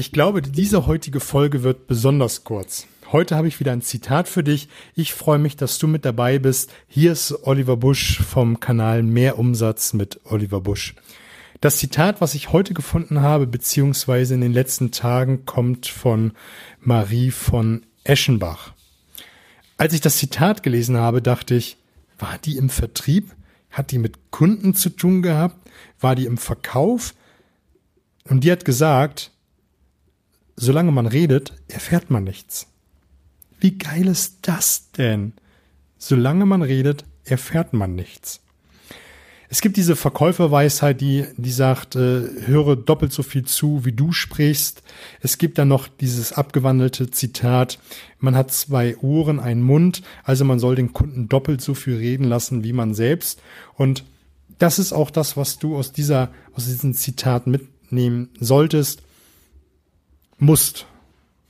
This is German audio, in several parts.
Ich glaube, diese heutige Folge wird besonders kurz. Heute habe ich wieder ein Zitat für dich. Ich freue mich, dass du mit dabei bist. Hier ist Oliver Busch vom Kanal Mehr Umsatz mit Oliver Busch. Das Zitat, was ich heute gefunden habe, beziehungsweise in den letzten Tagen, kommt von Marie von Eschenbach. Als ich das Zitat gelesen habe, dachte ich, war die im Vertrieb? Hat die mit Kunden zu tun gehabt? War die im Verkauf? Und die hat gesagt, solange man redet, erfährt man nichts. Wie geil ist das denn? Solange man redet, erfährt man nichts. Es gibt diese Verkäuferweisheit, die, die sagt, äh, höre doppelt so viel zu, wie du sprichst. Es gibt dann noch dieses abgewandelte Zitat, man hat zwei Ohren, einen Mund, also man soll den Kunden doppelt so viel reden lassen, wie man selbst. Und das ist auch das, was du aus dieser, aus diesem Zitat mitnehmen solltest musst,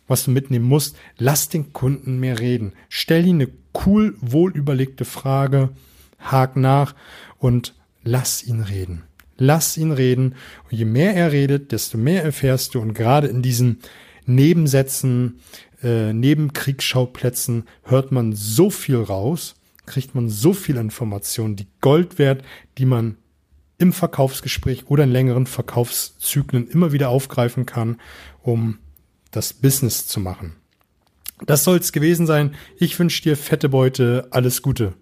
was du mitnehmen musst, lass den Kunden mehr reden. Stell ihm eine cool, wohlüberlegte Frage, hak nach und lass ihn reden. Lass ihn reden. Und je mehr er redet, desto mehr erfährst du. Und gerade in diesen Nebensätzen, äh, Nebenkriegsschauplätzen hört man so viel raus, kriegt man so viel Informationen, die Gold wert, die man im Verkaufsgespräch oder in längeren Verkaufszyklen immer wieder aufgreifen kann, um das Business zu machen. Das soll es gewesen sein. Ich wünsche dir fette Beute. Alles Gute.